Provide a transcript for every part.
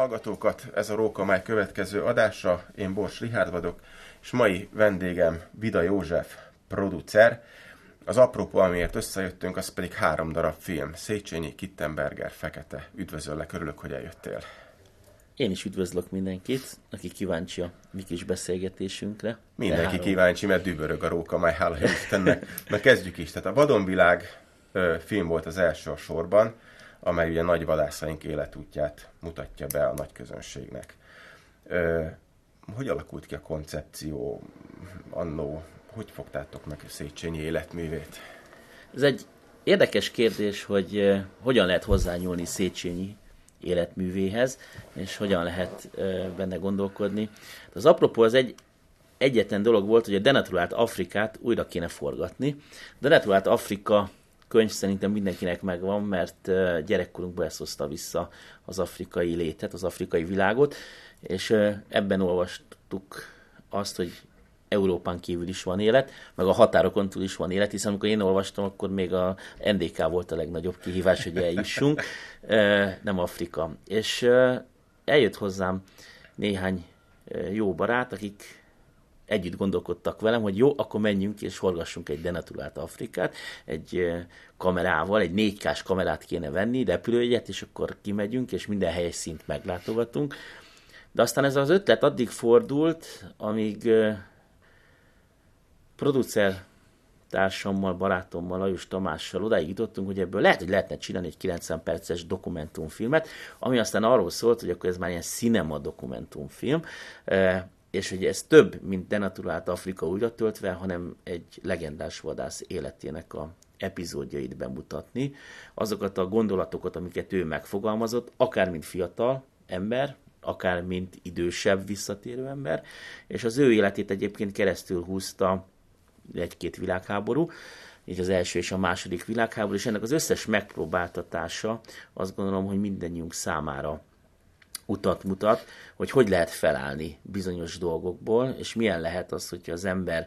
hallgatókat! Ez a Róka Máj következő adása. Én Bors Rihárd vagyok, és mai vendégem Vida József, producer. Az apropó, amiért összejöttünk, az pedig három darab film. Széchenyi, Kittenberger, Fekete. Üdvözöllek, örülök, hogy eljöttél. Én is üdvözlök mindenkit, aki kíváncsi a mi kis beszélgetésünkre. Mindenki három... kíváncsi, mert dübörög a róka, majd hála Istennek. Na kezdjük is. Tehát a Vadonvilág ö, film volt az első a sorban, amely ugye nagy vadászaink életútját mutatja be a nagy közönségnek. Ö, hogy alakult ki a koncepció annó? Hogy fogtátok meg a Széchenyi életművét? Ez egy érdekes kérdés, hogy hogyan lehet hozzányúlni Széchenyi életművéhez, és hogyan lehet benne gondolkodni. Az apropó az egy egyetlen dolog volt, hogy a denaturált Afrikát újra kéne forgatni. Denaturált Afrika könyv szerintem mindenkinek megvan, mert gyerekkorunkban ezt hozta vissza az afrikai létet, az afrikai világot, és ebben olvastuk azt, hogy Európán kívül is van élet, meg a határokon túl is van élet, hiszen amikor én olvastam, akkor még a NDK volt a legnagyobb kihívás, hogy eljussunk, nem Afrika. És eljött hozzám néhány jó barát, akik együtt gondolkodtak velem, hogy jó, akkor menjünk és forgassunk egy denaturált Afrikát, egy kamerával, egy 4 k kamerát kéne venni, repülőjegyet, és akkor kimegyünk, és minden helyes szint meglátogatunk. De aztán ez az ötlet addig fordult, amíg producer társammal, barátommal, Lajos Tamással odáig jutottunk, hogy ebből lehet, hogy lehetne csinálni egy 90 perces dokumentumfilmet, ami aztán arról szólt, hogy akkor ez már ilyen cinema dokumentumfilm, és hogy ez több, mint denaturált Afrika újra töltve, hanem egy legendás vadász életének a epizódjait bemutatni, azokat a gondolatokat, amiket ő megfogalmazott, akár mint fiatal ember, akár mint idősebb visszatérő ember, és az ő életét egyébként keresztül húzta egy-két világháború, így az első és a második világháború, és ennek az összes megpróbáltatása azt gondolom, hogy mindannyiunk számára utat mutat, hogy hogy lehet felállni bizonyos dolgokból, és milyen lehet az, hogyha az ember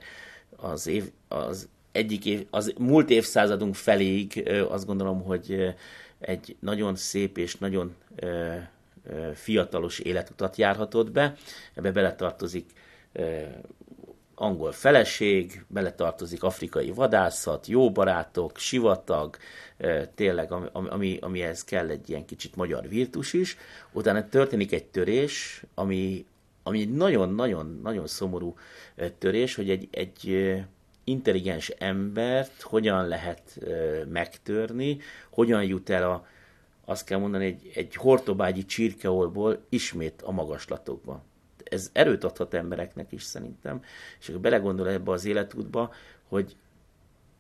az, év, az egyik év, az múlt évszázadunk feléig azt gondolom, hogy egy nagyon szép és nagyon fiatalos életutat járhatott be. Ebbe beletartozik angol feleség, beletartozik afrikai vadászat, jó barátok, sivatag, tényleg, ami, ami, amihez kell egy ilyen kicsit magyar virtus is. Utána történik egy törés, ami, ami egy nagyon-nagyon-nagyon szomorú törés, hogy egy, egy intelligens embert hogyan lehet megtörni, hogyan jut el a, azt kell mondani, egy, egy hortobágyi csirkeolból ismét a magaslatokba ez erőt adhat embereknek is szerintem, és akkor belegondol ebbe az életútba, hogy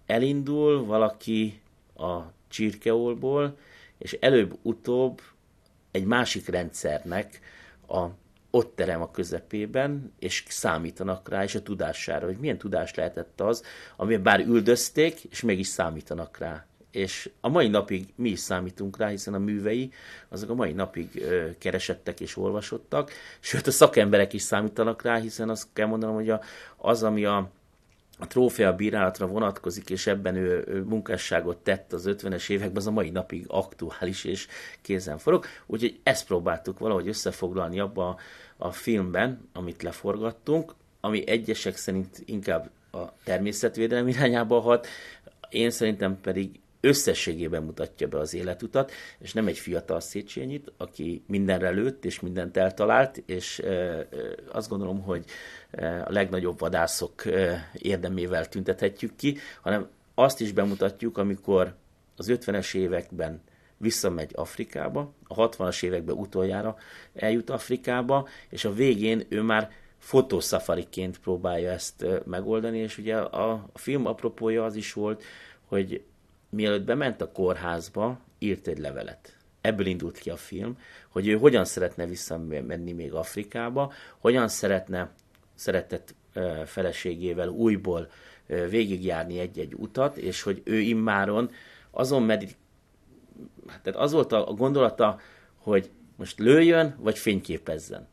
elindul valaki a csirkeolból, és előbb-utóbb egy másik rendszernek a ott terem a közepében, és számítanak rá, és a tudására, hogy milyen tudás lehetett az, ami bár üldözték, és mégis számítanak rá és a mai napig mi is számítunk rá, hiszen a művei azok a mai napig keresettek és olvasottak, sőt a szakemberek is számítanak rá, hiszen azt kell mondanom, hogy a, az, ami a, a trófea bírálatra vonatkozik, és ebben ő, ő munkásságot tett az 50-es években, az a mai napig aktuális és kézen. Úgyhogy ezt próbáltuk valahogy összefoglalni abba a filmben, amit leforgattunk, ami egyesek szerint inkább a természetvédelem irányába hat, én szerintem pedig összességében mutatja be az életutat, és nem egy fiatal Széchenyit, aki mindenre lőtt, és mindent eltalált, és azt gondolom, hogy a legnagyobb vadászok érdemével tüntethetjük ki, hanem azt is bemutatjuk, amikor az 50-es években visszamegy Afrikába, a 60-as években utoljára eljut Afrikába, és a végén ő már fotószafariként próbálja ezt megoldani, és ugye a film apropója az is volt, hogy mielőtt bement a kórházba, írt egy levelet. Ebből indult ki a film, hogy ő hogyan szeretne visszamenni még Afrikába, hogyan szeretne, szeretett feleségével újból végigjárni egy-egy utat, és hogy ő immáron azon medit... Tehát az volt a gondolata, hogy most lőjön, vagy fényképezzen.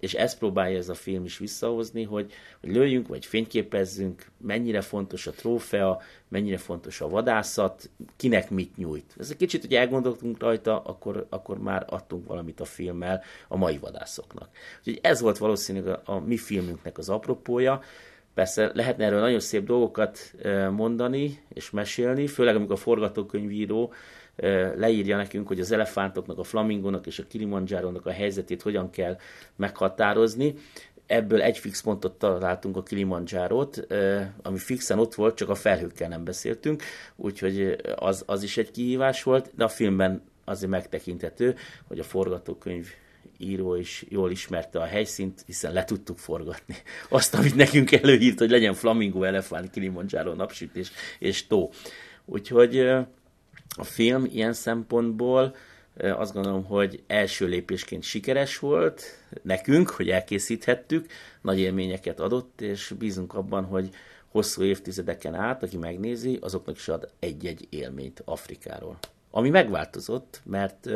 És ezt próbálja ez a film is visszahozni, hogy, hogy lőjünk, vagy fényképezzünk, mennyire fontos a trófea, mennyire fontos a vadászat, kinek mit nyújt. Ez egy kicsit, hogy elgondoltunk rajta, akkor, akkor már adtunk valamit a filmmel a mai vadászoknak. Úgyhogy ez volt valószínűleg a, a mi filmünknek az apropója. Persze lehetne erről nagyon szép dolgokat mondani és mesélni, főleg amikor a forgatókönyvíró leírja nekünk, hogy az elefántoknak, a flamingónak és a Kilimanjárónak a helyzetét hogyan kell meghatározni. Ebből egy fix pontot találtunk a Kilimanjárót, ami fixen ott volt, csak a felhőkkel nem beszéltünk, úgyhogy az, az is egy kihívás volt, de a filmben azért megtekinthető, hogy a forgatókönyv író is jól ismerte a helyszínt, hiszen le tudtuk forgatni azt, amit nekünk előírt, hogy legyen flamingo, elefánt, Kilimanjaro, napsütés és tó. Úgyhogy a film ilyen szempontból azt gondolom, hogy első lépésként sikeres volt nekünk, hogy elkészíthettük, nagy élményeket adott, és bízunk abban, hogy hosszú évtizedeken át, aki megnézi, azoknak is ad egy-egy élményt Afrikáról. Ami megváltozott, mert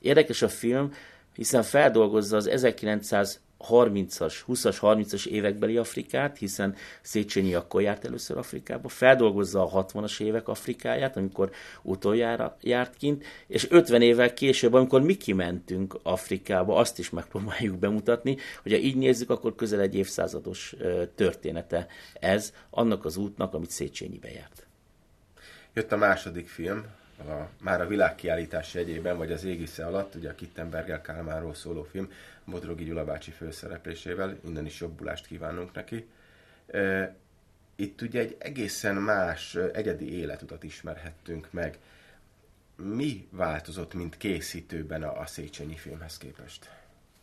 érdekes a film, hiszen feldolgozza az 1900 30-as, 20-as, 30-as évekbeli Afrikát, hiszen Széchenyi akkor járt először Afrikába, feldolgozza a 60-as évek Afrikáját, amikor utoljára járt kint, és 50 évvel később, amikor mi kimentünk Afrikába, azt is megpróbáljuk bemutatni, hogyha így nézzük, akkor közel egy évszázados története ez, annak az útnak, amit Széchenyibe járt. Jött a második film, a, már a világkiállítás jegyében, vagy az égisze alatt, ugye a Kittenberger Kálmánról szóló film, Bodrogi Gyula bácsi főszereplésével, innen is jobbulást kívánunk neki. Itt ugye egy egészen más, egyedi életutat ismerhettünk meg. Mi változott, mint készítőben a, a Széchenyi filmhez képest?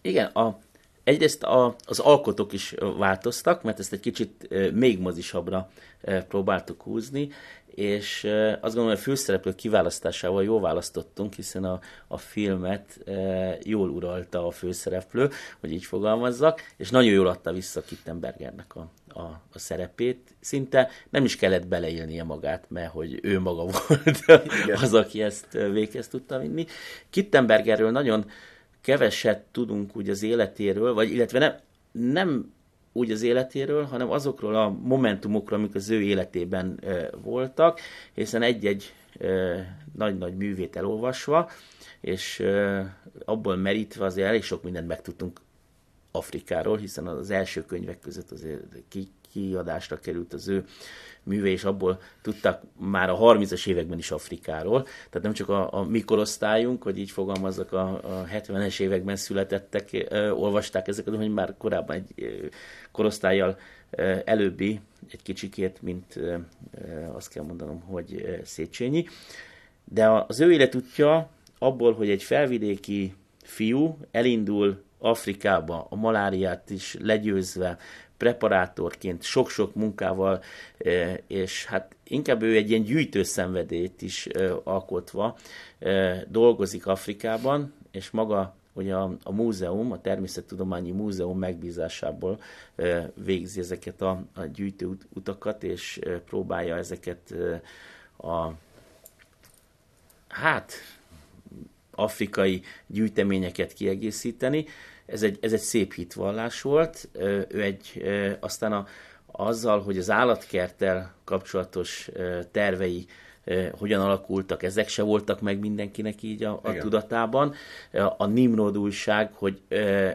Igen, a, egyrészt a, az alkotók is változtak, mert ezt egy kicsit még mozisabbra próbáltuk húzni, és azt gondolom, hogy a főszereplők kiválasztásával jól választottunk, hiszen a, a filmet jól uralta a főszereplő, hogy így fogalmazzak, és nagyon jól adta vissza Kittenbergernek a, a, a szerepét. Szinte nem is kellett beleélnie magát, mert hogy ő maga volt az, aki ezt véghez tudta vinni. Kittenbergerről nagyon keveset tudunk úgy az életéről, vagy illetve nem, nem úgy az életéről, hanem azokról a momentumokról, amik az ő életében e, voltak, hiszen egy-egy e, nagy-nagy művét elolvasva, és e, abból merítve azért elég sok mindent megtudtunk Afrikáról, hiszen az első könyvek között azért ki, kiadásra került az ő műve, és abból tudtak már a 30-as években is Afrikáról. Tehát nem csak a, a mikorosztályunk, hogy így fogalmazzak, a, a 70-es években születettek, ö, olvasták ezeket, hogy már korábban egy ö, korosztályjal ö, előbbi, egy kicsikét, mint ö, azt kell mondanom, hogy Széchenyi. De az ő életútja abból, hogy egy felvidéki fiú elindul Afrikába, a maláriát is legyőzve, preparátorként, sok-sok munkával, e, és hát inkább ő egy ilyen gyűjtőszenvedélyt is e, alkotva e, dolgozik Afrikában, és maga hogy a, a múzeum, a Természettudományi Múzeum megbízásából végzi ezeket a, a gyűjtő utakat, és próbálja ezeket a hát afrikai gyűjteményeket kiegészíteni. Ez egy, ez egy szép hitvallás volt. Ő egy, aztán a, azzal, hogy az állatkerttel kapcsolatos tervei hogyan alakultak, ezek se voltak meg mindenkinek így a, a tudatában. A Nimrod újság, hogy,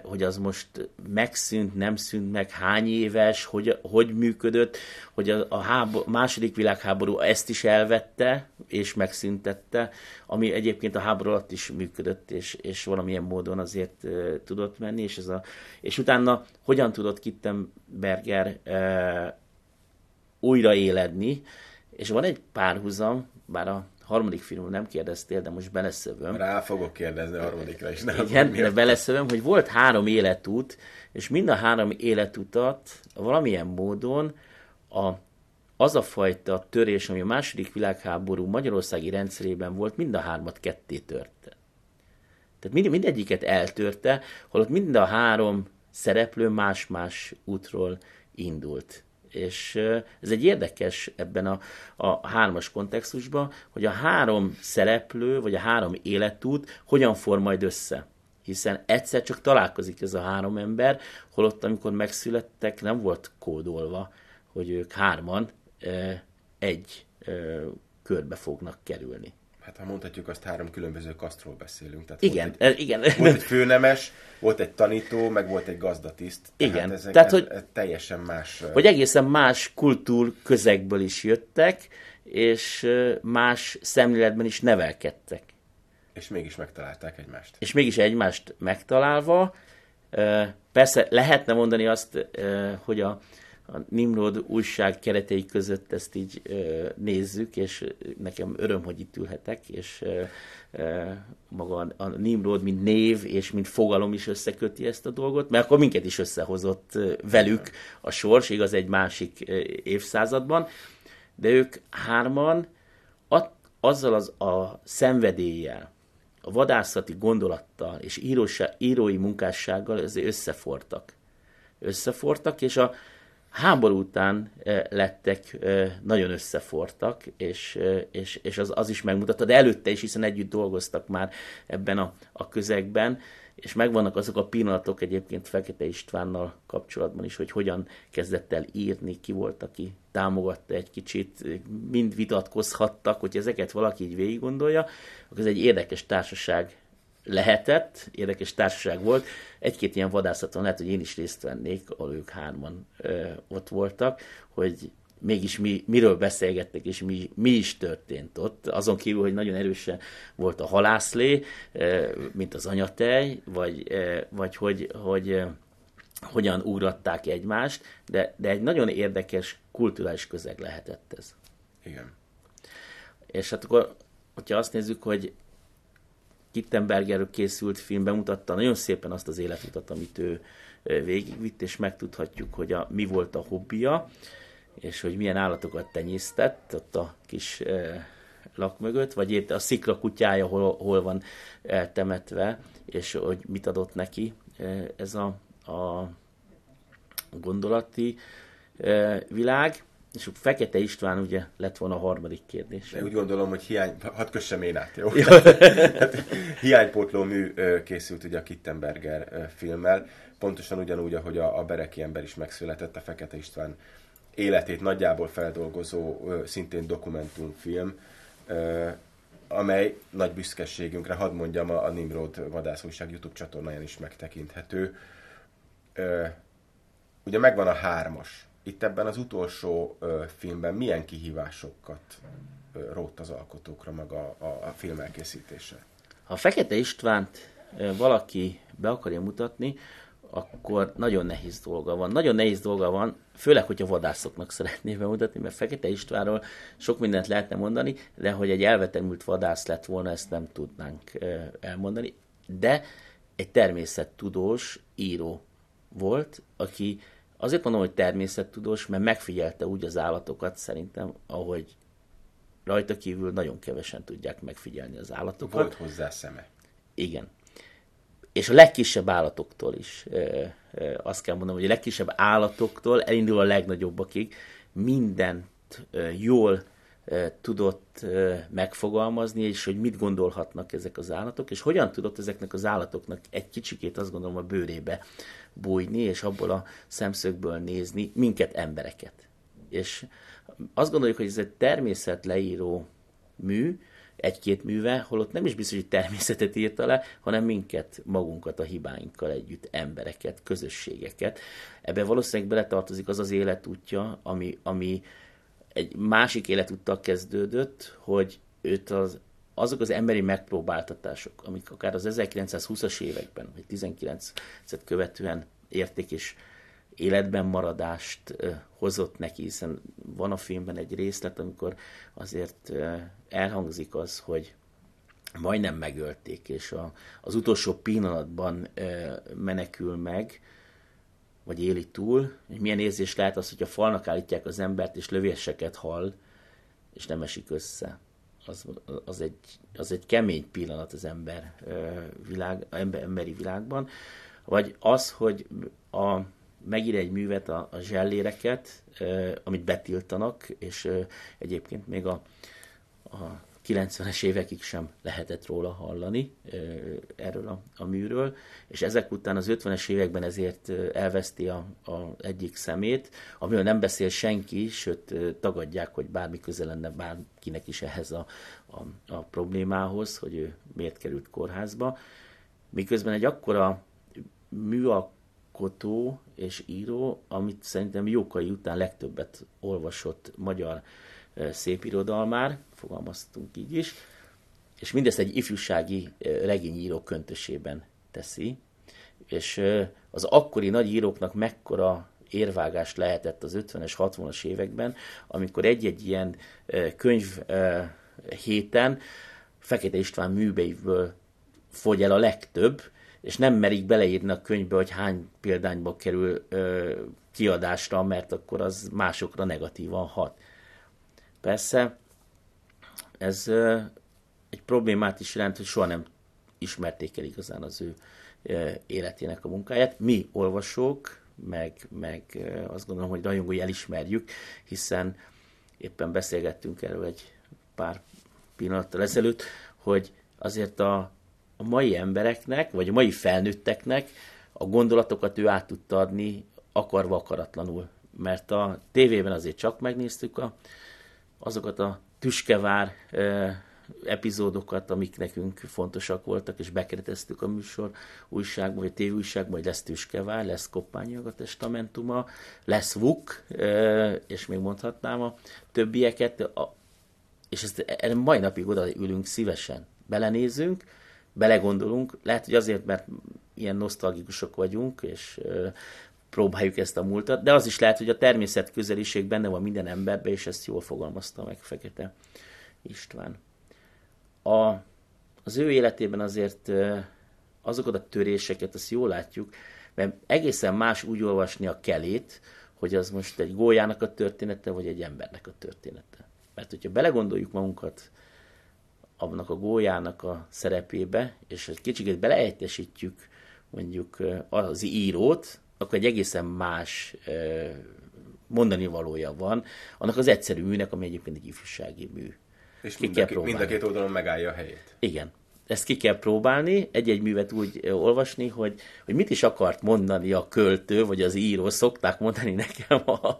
hogy az most megszűnt, nem szűnt meg, hány éves, hogy, hogy működött, hogy a, a hábor, második világháború ezt is elvette, és megszüntette, ami egyébként a háború alatt is működött, és, és valamilyen módon azért tudott menni, és, ez a, és utána hogyan tudott Kittenberger újraéledni, és van egy párhuzam, bár a harmadik film nem kérdeztél, de most beleszövöm. Rá fogok kérdezni a harmadikra is. Nem Igen, de beleszövöm, hogy volt három életút, és mind a három életutat valamilyen módon a, az a fajta törés, ami a második világháború magyarországi rendszerében volt, mind a hármat ketté törte. Tehát mind, mindegyiket eltörte, holott mind a három szereplő más-más útról indult. És ez egy érdekes ebben a, a hármas kontextusban, hogy a három szereplő, vagy a három életút hogyan form majd össze. hiszen egyszer csak találkozik ez a három ember, holott amikor megszülettek, nem volt kódolva, hogy ők hárman egy körbe fognak kerülni. Hát ha mondhatjuk, azt három különböző kasztról beszélünk. Tehát igen, volt egy, igen. Volt egy főnemes, volt egy tanító, meg volt egy gazdatiszt. Tehát igen. Ezek, tehát, hogy, ez teljesen más. Hogy egészen más kultúr közegből is jöttek, és más szemléletben is nevelkedtek. És mégis megtalálták egymást. És mégis egymást megtalálva. Persze lehetne mondani azt, hogy a, a Nimrod újság keretei között ezt így nézzük, és nekem öröm, hogy itt ülhetek, és maga a Nimrod, mint név és mint fogalom is összeköti ezt a dolgot, mert akkor minket is összehozott velük a sors, igaz egy másik évszázadban, de ők hárman azzal az a szenvedéllyel, a vadászati gondolattal és írósa, írói munkássággal összefortak. Összefortak, és a háború után lettek nagyon összefortak, és, és, és az, az is megmutatta, de előtte is, hiszen együtt dolgoztak már ebben a, a közegben, és megvannak azok a pillanatok egyébként Fekete Istvánnal kapcsolatban is, hogy hogyan kezdett el írni, ki volt, aki támogatta egy kicsit, mind vitatkozhattak, hogy ezeket valaki így végig gondolja, akkor ez egy érdekes társaság lehetett, érdekes társaság volt. Egy-két ilyen vadászaton lehet, hogy én is részt vennék, ahol ők hárman ö, ott voltak, hogy mégis mi, miről beszélgettek, és mi, mi is történt ott. Azon kívül, hogy nagyon erősen volt a halászlé, mint az anyatej, vagy, vagy hogy, hogy hogyan ugratták egymást, de, de egy nagyon érdekes kulturális közeg lehetett ez. Igen. És hát akkor, hogyha azt nézzük, hogy Kittenbergerről készült film bemutatta nagyon szépen azt az életutat, amit ő végigvitt, és megtudhatjuk, hogy a, mi volt a hobbija, és hogy milyen állatokat tenyésztett ott a kis lak mögött, vagy épp a szikra kutyája hol, hol van eltemetve, és hogy mit adott neki ez a, a gondolati világ. És a Fekete István ugye lett volna a harmadik kérdés. De úgy gondolom, hogy hiány... Hadd kössem én át, jó? Hiánypótló mű készült ugye a Kittenberger filmmel. Pontosan ugyanúgy, ahogy a, a Bereki ember is megszületett, a Fekete István életét nagyjából feldolgozó, szintén dokumentumfilm, amely nagy büszkeségünkre, hadd mondjam, a Nimrod vadászújság YouTube csatornáján is megtekinthető. Ugye megvan a hármas. Itt ebben az utolsó filmben milyen kihívásokat rótt az alkotókra maga a, a film elkészítése? Ha Fekete Istvánt valaki be akarja mutatni, akkor nagyon nehéz dolga van. Nagyon nehéz dolga van, főleg, hogyha vadászoknak szeretné bemutatni, mert Fekete Istvánról sok mindent lehetne mondani, de hogy egy elvetemült vadász lett volna, ezt nem tudnánk elmondani. De egy természettudós író volt, aki azért mondom, hogy természettudós, mert megfigyelte úgy az állatokat szerintem, ahogy rajta kívül nagyon kevesen tudják megfigyelni az állatokat. Volt hozzá szeme. Igen és a legkisebb állatoktól is azt kell mondanom, hogy a legkisebb állatoktól elindul a legnagyobbakig mindent jól tudott megfogalmazni, és hogy mit gondolhatnak ezek az állatok, és hogyan tudott ezeknek az állatoknak egy kicsikét azt gondolom a bőrébe bújni, és abból a szemszögből nézni minket, embereket. És azt gondoljuk, hogy ez egy természet leíró mű, egy-két műve, holott nem is biztos, hogy természetet írta le, hanem minket, magunkat a hibáinkkal együtt, embereket, közösségeket. Ebben valószínűleg beletartozik az az életútja, ami, ami egy másik életúttal kezdődött, hogy őt az, azok az emberi megpróbáltatások, amik akár az 1920-as években, vagy 19-et követően érték és életben maradást hozott neki, hiszen van a filmben egy részlet, amikor azért elhangzik az, hogy majdnem megölték, és a, az utolsó pillanatban menekül meg, vagy éli túl, hogy milyen érzés lehet az, hogy a falnak állítják az embert, és lövéseket hall, és nem esik össze. Az, az, egy, az egy kemény pillanat az ember világ, ember, emberi világban. Vagy az, hogy a, megír egy művet, a, a zselléreket, amit betiltanak, és egyébként még a, a 90-es évekig sem lehetett róla hallani, erről a, a műről, és ezek után az 50-es években ezért elveszti a, a egyik szemét, amiről nem beszél senki, sőt tagadják, hogy bármi köze lenne bárkinek is ehhez a, a, a problémához, hogy ő miért került kórházba. Miközben egy akkora műalkotó és író, amit szerintem Jókai után legtöbbet olvasott magyar szépirodalmár, fogalmaztunk így is, és mindezt egy ifjúsági regényíró köntösében teszi, és az akkori nagy íróknak mekkora érvágás lehetett az 50-es, 60-as években, amikor egy-egy ilyen könyv héten Fekete István műbeiből fogy el a legtöbb, és nem merik beleírni a könyvbe, hogy hány példányba kerül kiadásra, mert akkor az másokra negatívan hat. Persze ez egy problémát is jelent, hogy soha nem ismerték el igazán az ő életének a munkáját. Mi olvasók, meg, meg azt gondolom, hogy rajongói elismerjük, hiszen éppen beszélgettünk erről egy pár pillanattal ezelőtt, hogy azért a, a mai embereknek, vagy a mai felnőtteknek a gondolatokat ő át tudta adni akarva akaratlanul. Mert a tévében azért csak megnéztük a, azokat a tüskevár epizódokat, amik nekünk fontosak voltak, és bekereteztük a műsor újságban, vagy tévújságban, hogy lesz tüskevár, lesz koppányag a testamentuma, lesz vuk, és még mondhatnám a többieket, és ezt erre mai napig oda ülünk szívesen. Belenézünk, belegondolunk, lehet, hogy azért, mert ilyen nosztalgikusok vagyunk, és próbáljuk ezt a múltat, de az is lehet, hogy a természet közeliség benne van minden emberben, és ezt jól fogalmazta meg Fekete István. A, az ő életében azért azokat a töréseket, azt jól látjuk, mert egészen más úgy olvasni a kelét, hogy az most egy gólyának a története, vagy egy embernek a története. Mert hogyha belegondoljuk magunkat annak a gólyának a szerepébe, és egy kicsit beleegyesítjük mondjuk az írót, akkor egy egészen más mondani valója van, annak az egyszerű műnek, ami egyébként egy ifjúsági mű. És ki mind, a, mind a két oldalon megállja a helyét. Igen. Ezt ki kell próbálni, egy-egy művet úgy olvasni, hogy, hogy mit is akart mondani a költő, vagy az író. Szokták mondani nekem, a,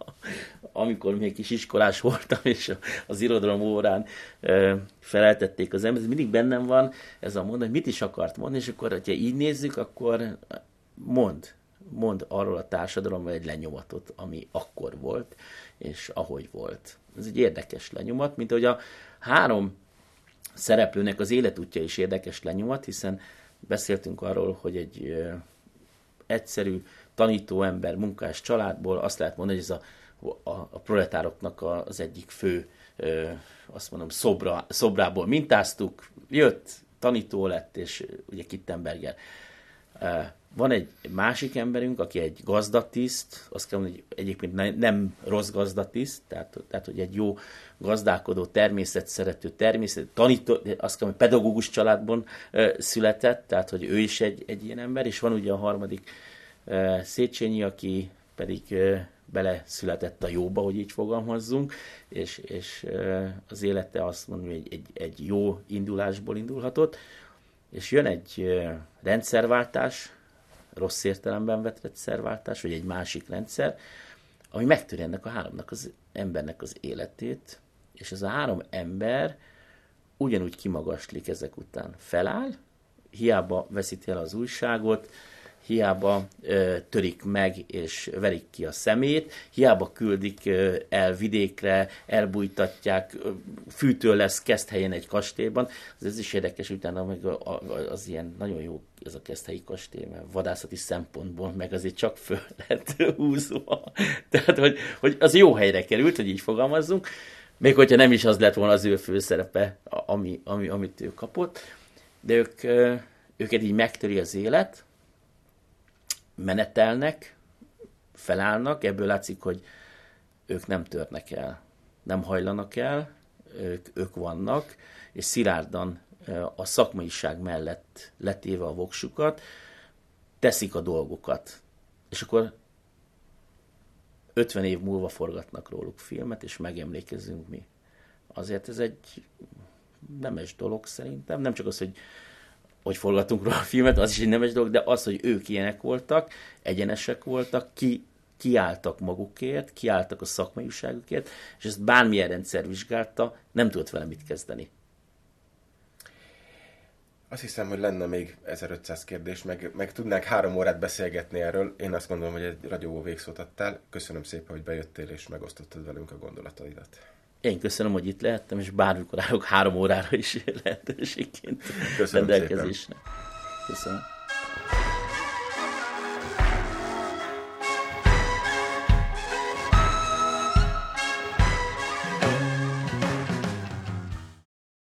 amikor még kis iskolás voltam, és az irodalom órán e, feleltették az ember, ez mindig bennem van ez a mondat, hogy mit is akart mondani, és akkor, ha így nézzük, akkor mond, mond arról a társadalomról egy lenyomatot, ami akkor volt, és ahogy volt. Ez egy érdekes lenyomat, mint hogy a három szereplőnek az életútja is érdekes lenyomat, hiszen beszéltünk arról, hogy egy ö, egyszerű tanító ember munkás családból azt lehet mondani, hogy ez a, a, a proletároknak az egyik fő, ö, azt mondom, szobra, szobrából mintáztuk, jött, tanító lett, és ugye Kittenberger van egy másik emberünk, aki egy gazdatiszt, azt kell mondani, hogy egyébként nem rossz gazdatiszt, tehát, tehát hogy egy jó gazdálkodó, természetszerető, természet, tanító, azt kell mondani, pedagógus családban uh, született, tehát hogy ő is egy, egy ilyen ember, és van ugye a harmadik uh, Széchenyi, aki pedig uh, bele született a jóba, hogy így fogalmazzunk, és, és az élete azt mondom, hogy egy, egy jó indulásból indulhatott, és jön egy rendszerváltás, rossz értelemben vett rendszerváltás, vagy egy másik rendszer, ami megtöri ennek a háromnak az embernek az életét, és ez a három ember ugyanúgy kimagaslik ezek után. Feláll, hiába veszíti el az újságot, hiába törik meg és verik ki a szemét, hiába küldik el vidékre, elbújtatják, fűtő lesz helyen egy kastélyban. Ez, is érdekes, utána meg az ilyen nagyon jó ez a keszthelyi kastély, mert vadászati szempontból meg azért csak föl lett húzva. Tehát, hogy, hogy az jó helyre került, hogy így fogalmazzunk, még hogyha nem is az lett volna az ő főszerepe, ami, ami, amit ő kapott, de ők, őket így megtöri az élet, menetelnek, felállnak, ebből látszik, hogy ők nem törnek el, nem hajlanak el, ők, ők vannak, és szilárdan a szakmaiság mellett letéve a voksukat, teszik a dolgokat. És akkor 50 év múlva forgatnak róluk filmet, és megemlékezünk mi. Azért ez egy nemes dolog szerintem. Nem csak az, hogy hogy forgatunk róla a filmet, az is egy nemes dolog, de az, hogy ők ilyenek voltak, egyenesek voltak, ki, kiálltak magukért, kiálltak a szakmaiságukért, és ezt bármilyen rendszer vizsgálta, nem tudott vele mit kezdeni. Azt hiszem, hogy lenne még 1500 kérdés, meg, meg tudnánk három órát beszélgetni erről. Én azt gondolom, hogy egy ragyogó végszót adtál. Köszönöm szépen, hogy bejöttél és megosztottad velünk a gondolataidat. Én köszönöm, hogy itt lehettem, és bármikor állok három órára is lehetőségként Köszönöm rendelkezésre. Szépen. Köszönöm.